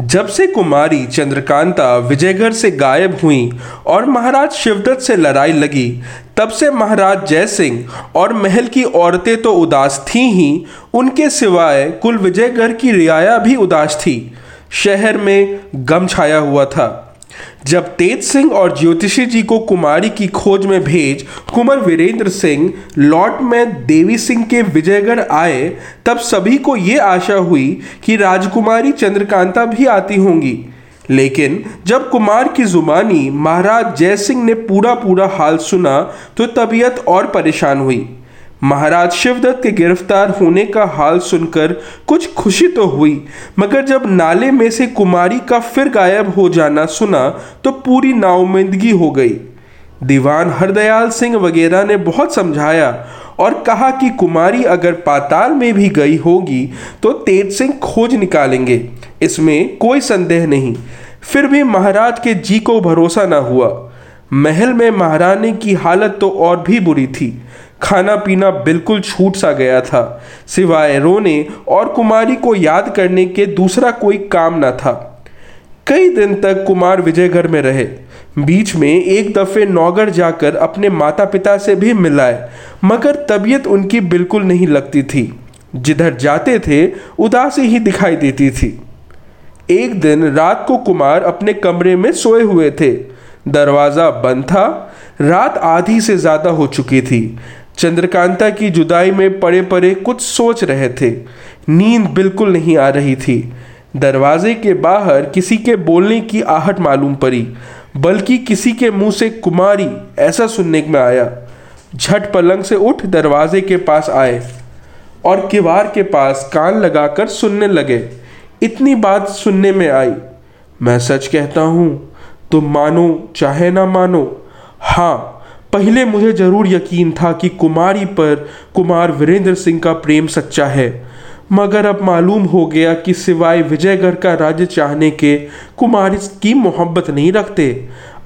जब से कुमारी चंद्रकांता विजयगढ़ से गायब हुई और महाराज शिवदत्त से लड़ाई लगी, तब से महाराज जय सिंह और महल की औरतें तो उदास थी ही, उनके सिवाय कुल विजयगढ़ की रियाया भी उदास थी। शहर में गम छाया हुआ था। जब तेज सिंह और ज्योतिषी जी को कुमारी की खोज में भेज कुंवर वीरेंद्र सिंह लॉट में देवी सिंह के विजयगढ़ आए, तब सभी को ये आशा हुई कि राजकुमारी चंद्रकांता भी आती होंगी। लेकिन जब कुमार की जुबानी महाराज जय सिंह ने पूरा पूरा हाल सुना तो तबीयत और परेशान हुई। महाराज शिवदत्त के गिरफ़्तार होने का हाल सुनकर कुछ खुशी तो हुई, मगर जब नाले में से कुमारी का फिर गायब हो जाना सुना तो पूरी नाउमिंदगी हो गई। दीवान हरदयाल सिंह वगैरह ने बहुत समझाया और कहा कि कुमारी अगर पाताल में भी गई होगी तो तेज सिंह खोज निकालेंगे। इसमें कोई संदेह नहीं। फिर भी महाराज के जी को भरोसा न हुआ। महल में महारानी की हालत तो और भी बुरी थी। खाना पीना बिल्कुल छूट सा गया था। सिवाय रोने और कुमारी को याद करने के दूसरा कोई काम न था। कई दिन तक कुमार विजयगढ़ में रहे। बीच में एक दफे नौगढ़ जाकर अपने माता पिता से भी मिलाए, मगर तबीयत उनकी बिल्कुल नहीं लगती थी। जिधर जाते थे, उदासी ही दिखाई देती थी। एक दिन रात को कुमार अपने कमरे में सोए हुए थे। दरवाज़ा बंद था। रात आधी से ज़्यादा हो चुकी थी। चंद्रकांता की जुदाई में पड़े पड़े कुछ सोच रहे थे। नींद बिल्कुल नहीं आ रही थी। दरवाजे के बाहर किसी के बोलने की आहट मालूम पड़ी, बल्कि किसी के मुँह से कुमारी ऐसा सुनने में आया। झट पलंग से उठ दरवाजे के पास आए और किवार के पास कान लगाकर सुनने लगे। इतनी बात सुनने में आई। मैं सच कहता हूँ तुम मानो चाहे ना मानो हाँ पहले मुझे ज़रूर यकीन था कि कुमारी पर कुमार वीरेंद्र सिंह का प्रेम सच्चा है। मगर अब मालूम हो गया कि सिवाय विजयगढ़ का राज्य चाहने के कुमार की मोहब्बत नहीं रखते।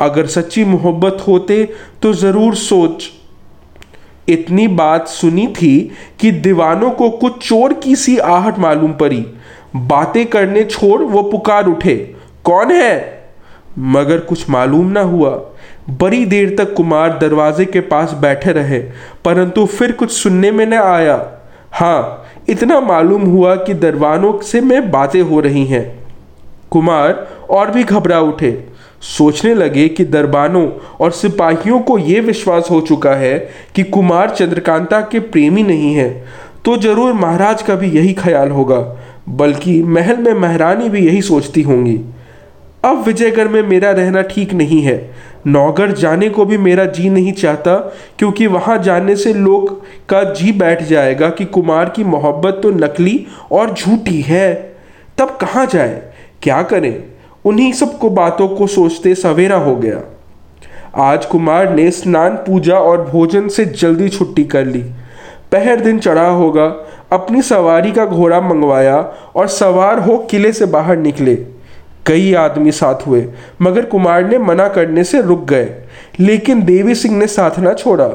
अगर सच्ची मोहब्बत होते तो ज़रूर सोच इतनी बात सुनी थी कि दीवानों को कुछ चोर की सी आहट मालूम पड़ी। बातें करने छोड़ वो पुकार उठे। कौन है? मगर कुछ मालूम ना हुआ। बड़ी देर तक कुमार दरवाजे के पास बैठे रहे, परंतु फिर कुछ सुनने में न आया। हाँ इतना मालूम हुआ कि दरवानों से मैं बातें हो रही हैं। कुमार और भी घबरा उठे। सोचने लगे कि दरबानों और सिपाहियों को यह विश्वास हो चुका है कि कुमार चंद्रकांता के प्रेमी नहीं है तो ज़रूर महाराज का भी यही ख्याल होगा, बल्कि महल में महारानी भी यही सोचती होंगी। अब विजयगढ़ में मेरा रहना ठीक नहीं है। नौगढ़ जाने को भी मेरा जी नहीं चाहता, क्योंकि वहाँ जाने से लोग का जी बैठ जाएगा कि कुमार की मोहब्बत तो नकली और झूठी है। तब कहाँ जाए? क्या करें? उन्हीं सबको बातों को सोचते सवेरा हो गया। आज कुमार ने स्नान, पूजा और भोजन से जल्दी छुट्टी कर ली। पहर दिन चढ़ा होगा, अपनी सवारी का घोड़ा मंगवाया और सवार हो किले से बाहर निकले। कई आदमी साथ हुए, मगर कुमार ने मना करने से रुक गए। लेकिन देवी सिंह ने साथ ना छोड़ा।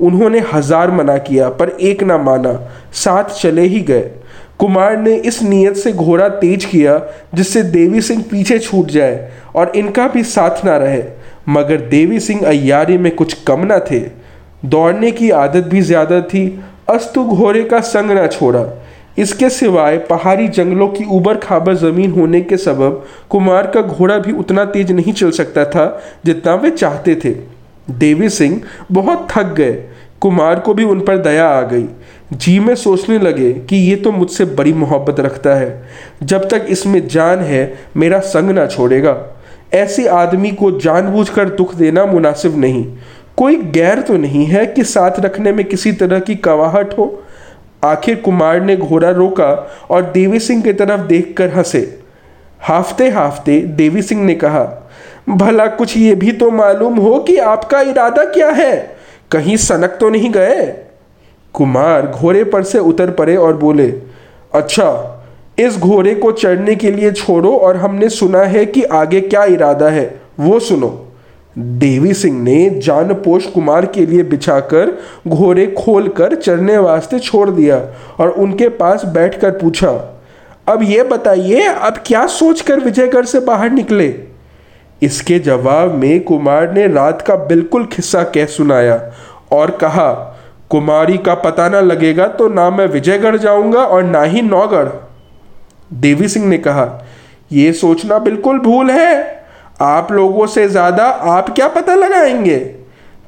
उन्होंने हज़ार मना किया, पर एक ना माना। साथ चले ही गए। कुमार ने इस नीयत से घोड़ा तेज किया, जिससे देवी सिंह पीछे छूट जाए और इनका भी साथ ना रहे। मगर देवी सिंह अयारी में कुछ कम ना थे। दौड़ने की आदत भी ज़्यादा थी। अस्तु घोड़े का संग ना छोड़ा। इसके सिवाय पहाड़ी जंगलों की उबर खाबर ज़मीन होने के सबब कुमार का घोड़ा भी उतना तेज नहीं चल सकता था जितना वे चाहते थे। देवी सिंह बहुत थक गए। कुमार को भी उन पर दया आ गई। जी में सोचने लगे कि ये तो मुझसे बड़ी मोहब्बत रखता है। जब तक इसमें जान है, मेरा संग ना छोड़ेगा। ऐसे आदमी को जानबूझकर दुख देना मुनासिब नहीं। कोई गैर तो नहीं है कि साथ रखने में किसी तरह की कवाहट हो। आखिर कुमार ने घोड़ा रोका और देवी सिंह की तरफ़ देखकर हंसे। हाफते हाफते देवी सिंह ने कहा, भला कुछ ये भी तो मालूम हो कि आपका इरादा क्या है? कहीं सनक तो नहीं गए? कुमार घोड़े पर से उतर पड़े और बोले अच्छा इस घोड़े को चढ़ने के लिए छोड़ो और हमने सुना है कि आगे क्या इरादा है, वो सुनो। देवी सिंह ने जानपोष कुमार के लिए बिछाकर घोड़े खोलकर चढ़ने वास्ते छोड़ दिया और उनके पास बैठकर पूछा, अब ये बताइए, अब क्या सोचकर विजयगढ़ से बाहर निकले? इसके जवाब में कुमार ने रात का बिल्कुल खिस्सा कह सुनाया और कहा, कुमारी का पता ना लगेगा तो ना मैं विजयगढ़ जाऊँगा और ना ही नौगढ़। देवी सिंह ने कहा यह सोचना बिल्कुल भूल है। आप लोगों से ज़्यादा आप क्या पता लगाएँगे?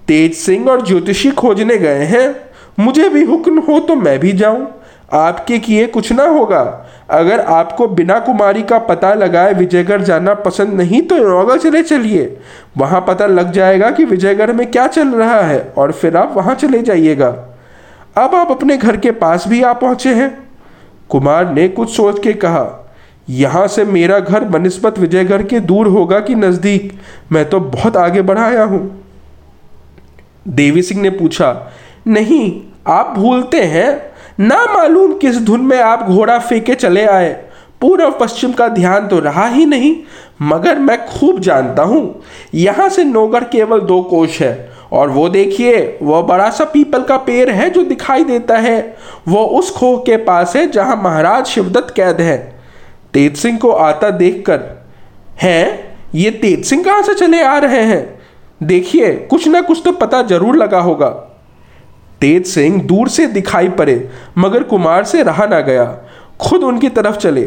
तेज सिंह और ज्योतिषी खोजने गए हैं। मुझे भी हुक्म हो तो मैं भी जाऊँ। आपके किए कुछ ना होगा। अगर आपको बिना कुमारी का पता लगाए विजयगढ़ जाना पसंद नहीं तो नौगढ़ चले चलिए। वहाँ पता लग जाएगा कि विजयगढ़ में क्या चल रहा है और फिर आप वहाँ चले जाइएगा। अब आप अपने घर के पास भी आ पहुँचे हैं। कुमार ने कुछ सोच के कहा यहाँ से मेरा घर बनस्बत विजयगढ़ के दूर होगा कि नज़दीक? मैं तो बहुत आगे बढ़ाया हूँ। देवी सिंह ने पूछा, नहीं, आप भूलते हैं। ना मालूम किस धुन में आप घोड़ा फेंके चले आए। पूर्व पश्चिम का ध्यान तो रहा ही नहीं, मगर मैं खूब जानता हूँ। यहाँ से नौगढ़ केवल दो कोश है, और वो देखिए वो बड़ा सा पीपल का पेड़ है जो दिखाई देता है। वो उस खोह के पास है जहाँ महाराज शिवदत्त कैद है। तेज सिंह को आता देखकर, हैं? ये तेज सिंह कहाँ से चले आ रहे हैं? देखिए, कुछ ना कुछ तो पता ज़रूर लगा होगा। तेज सिंह दूर से दिखाई पड़े, मगर कुमार से रहा ना गया। खुद उनकी तरफ़ चले।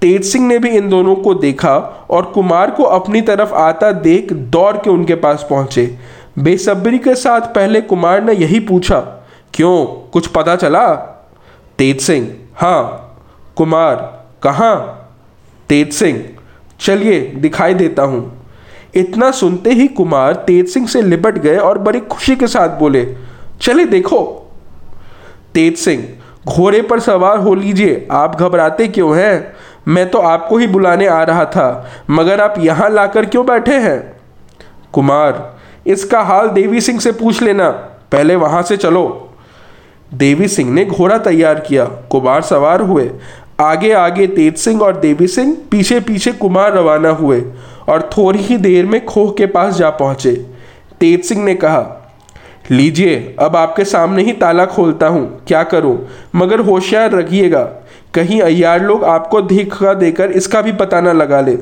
तेज सिंह ने भी इन दोनों को देखा और कुमार को अपनी तरफ़ आता देख दौड़ के उनके पास पहुँचे। बेसब्री के साथ पहले कुमार ने यही पूछा, क्यों? कुछ पता चला? तेज सिंह हाँ। कुमार, कहाँ? तेज सिंह। चलिए, दिखाई देता हूँ। इतना सुनते ही कुमार तेज सिंह से लिपट गए और बड़ी खुशी के साथ बोले चले देखो। तेज सिंह, घोड़े पर सवार हो लीजिए, आप घबराते क्यों हैं? मैं तो आपको ही बुलाने आ रहा था, मगर आप यहाँ लाकर क्यों बैठे हैं? कुमार, इसका हाल देवी सिंह से पूछ लेना, पहले वहाँ से चलो। देवी सिंह ने घोड़ा तैयार किया। कुमार सवार हुए। आगे आगे तेज सिंह और देवी सिंह पीछे पीछे कुमार रवाना हुए और थोड़ी ही देर में खोह के पास जा पहुँचे। तेज सिंह ने कहा, लीजिए, अब आपके सामने ही ताला खोलता हूँ। क्या करूँ? मगर होशियार रखिएगा कहीं अयार लोग आपको धीखा देकर इसका भी पता ना लगा ले।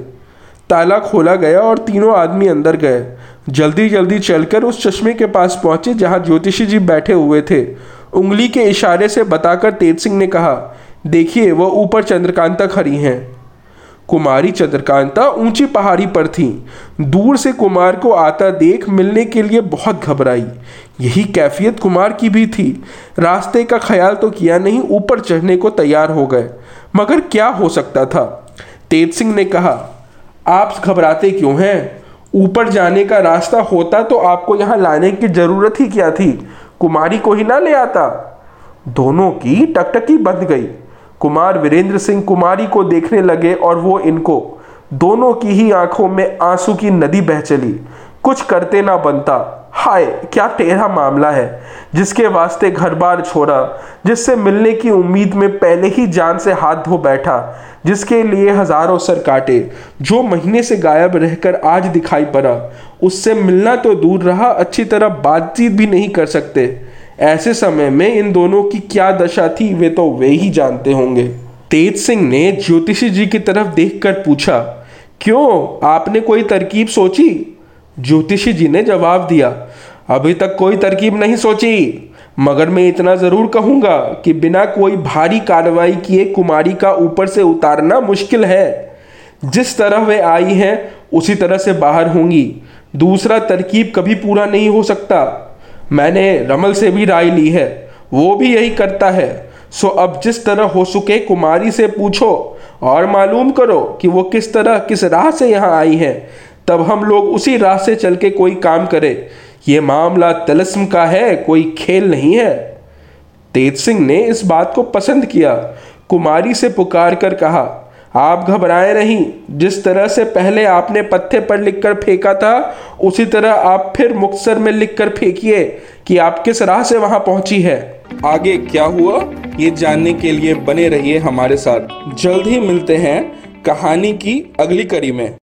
ताला खोला गया और तीनों आदमी अंदर गए। जल्दी जल्दी चलकर उस चश्मे के पास पहुँचे जहाँ ज्योतिषी जी बैठे हुए थे। उंगली के इशारे से बताकर तेज सिंह ने कहा देखिए, वह ऊपर चंद्रकांता खड़ी हैं। कुमारी चंद्रकांता ऊँची पहाड़ी पर थी। दूर से कुमार को आता देख मिलने के लिए बहुत घबराई। यही कैफियत कुमार की भी थी। रास्ते का ख्याल तो किया नहीं, ऊपर चढ़ने को तैयार हो गए। मगर क्या हो सकता था? तेज सिंह ने कहा, आप घबराते क्यों हैं? ऊपर जाने का रास्ता होता तो आपको यहाँ लाने की ज़रूरत ही क्या थी? कुमारी को ही ना ले आता? दोनों की टकटकी बंध गई। कुमार वीरेंद्र सिंह कुमारी को देखने लगे और वो इनको दोनों की ही आँखों में आँसू की नदी बह चली। कुछ करते ना बनता। हाय, क्या टेढ़ा मामला है, जिसके वास्ते घर बार छोड़ा, जिससे मिलने की उम्मीद में पहले ही जान से हाथ धो बैठा, जिसके लिए हज़ारों सर काटे। जो महीने से गायब रहकर आज दिखाई पड़ा, उससे मिलना तो दूर रहा, अच्छी तरह बातचीत भी नहीं कर सकते। ऐसे समय में इन दोनों की क्या दशा थी, वे तो वे ही जानते होंगे। तेज सिंह ने ज्योतिषी जी की तरफ़ देखकर पूछा, क्यों? आपने कोई तरकीब सोची? ज्योतिषी जी ने जवाब दिया, अभी तक कोई तरकीब नहीं सोची। मगर मैं इतना ज़रूर कहूँगा कि बिना कोई भारी कार्रवाई किए कुमारी का ऊपर से उतारना मुश्किल है। जिस तरह वे आई हैं, उसी तरह से बाहर होंगी। दूसरा तरकीब कभी पूरा नहीं हो सकता। मैंने रमल से भी राय ली है, वो भी यही करता है। सो अब जिस तरह हो सके कुमारी से पूछो और मालूम करो कि वो किस तरह किस राह से यहाँ आई है, तब हम लोग उसी राह से चल के कोई काम करें। ये मामला तलस्म का है, कोई खेल नहीं है। तेज सिंह ने इस बात को पसंद किया। कुमारी से पुकार कर कहा आप घबराए नहीं। जिस तरह से पहले आपने पत्थे पर लिखकर फेंका था, उसी तरह आप फिर मुक्तसर में लिखकर फेंकिए कि आप किस राह से वहाँ पहुँची है। आगे क्या हुआ, ये जानने के लिए बने रहिए हमारे साथ। जल्द ही मिलते हैं कहानी की अगली कड़ी में।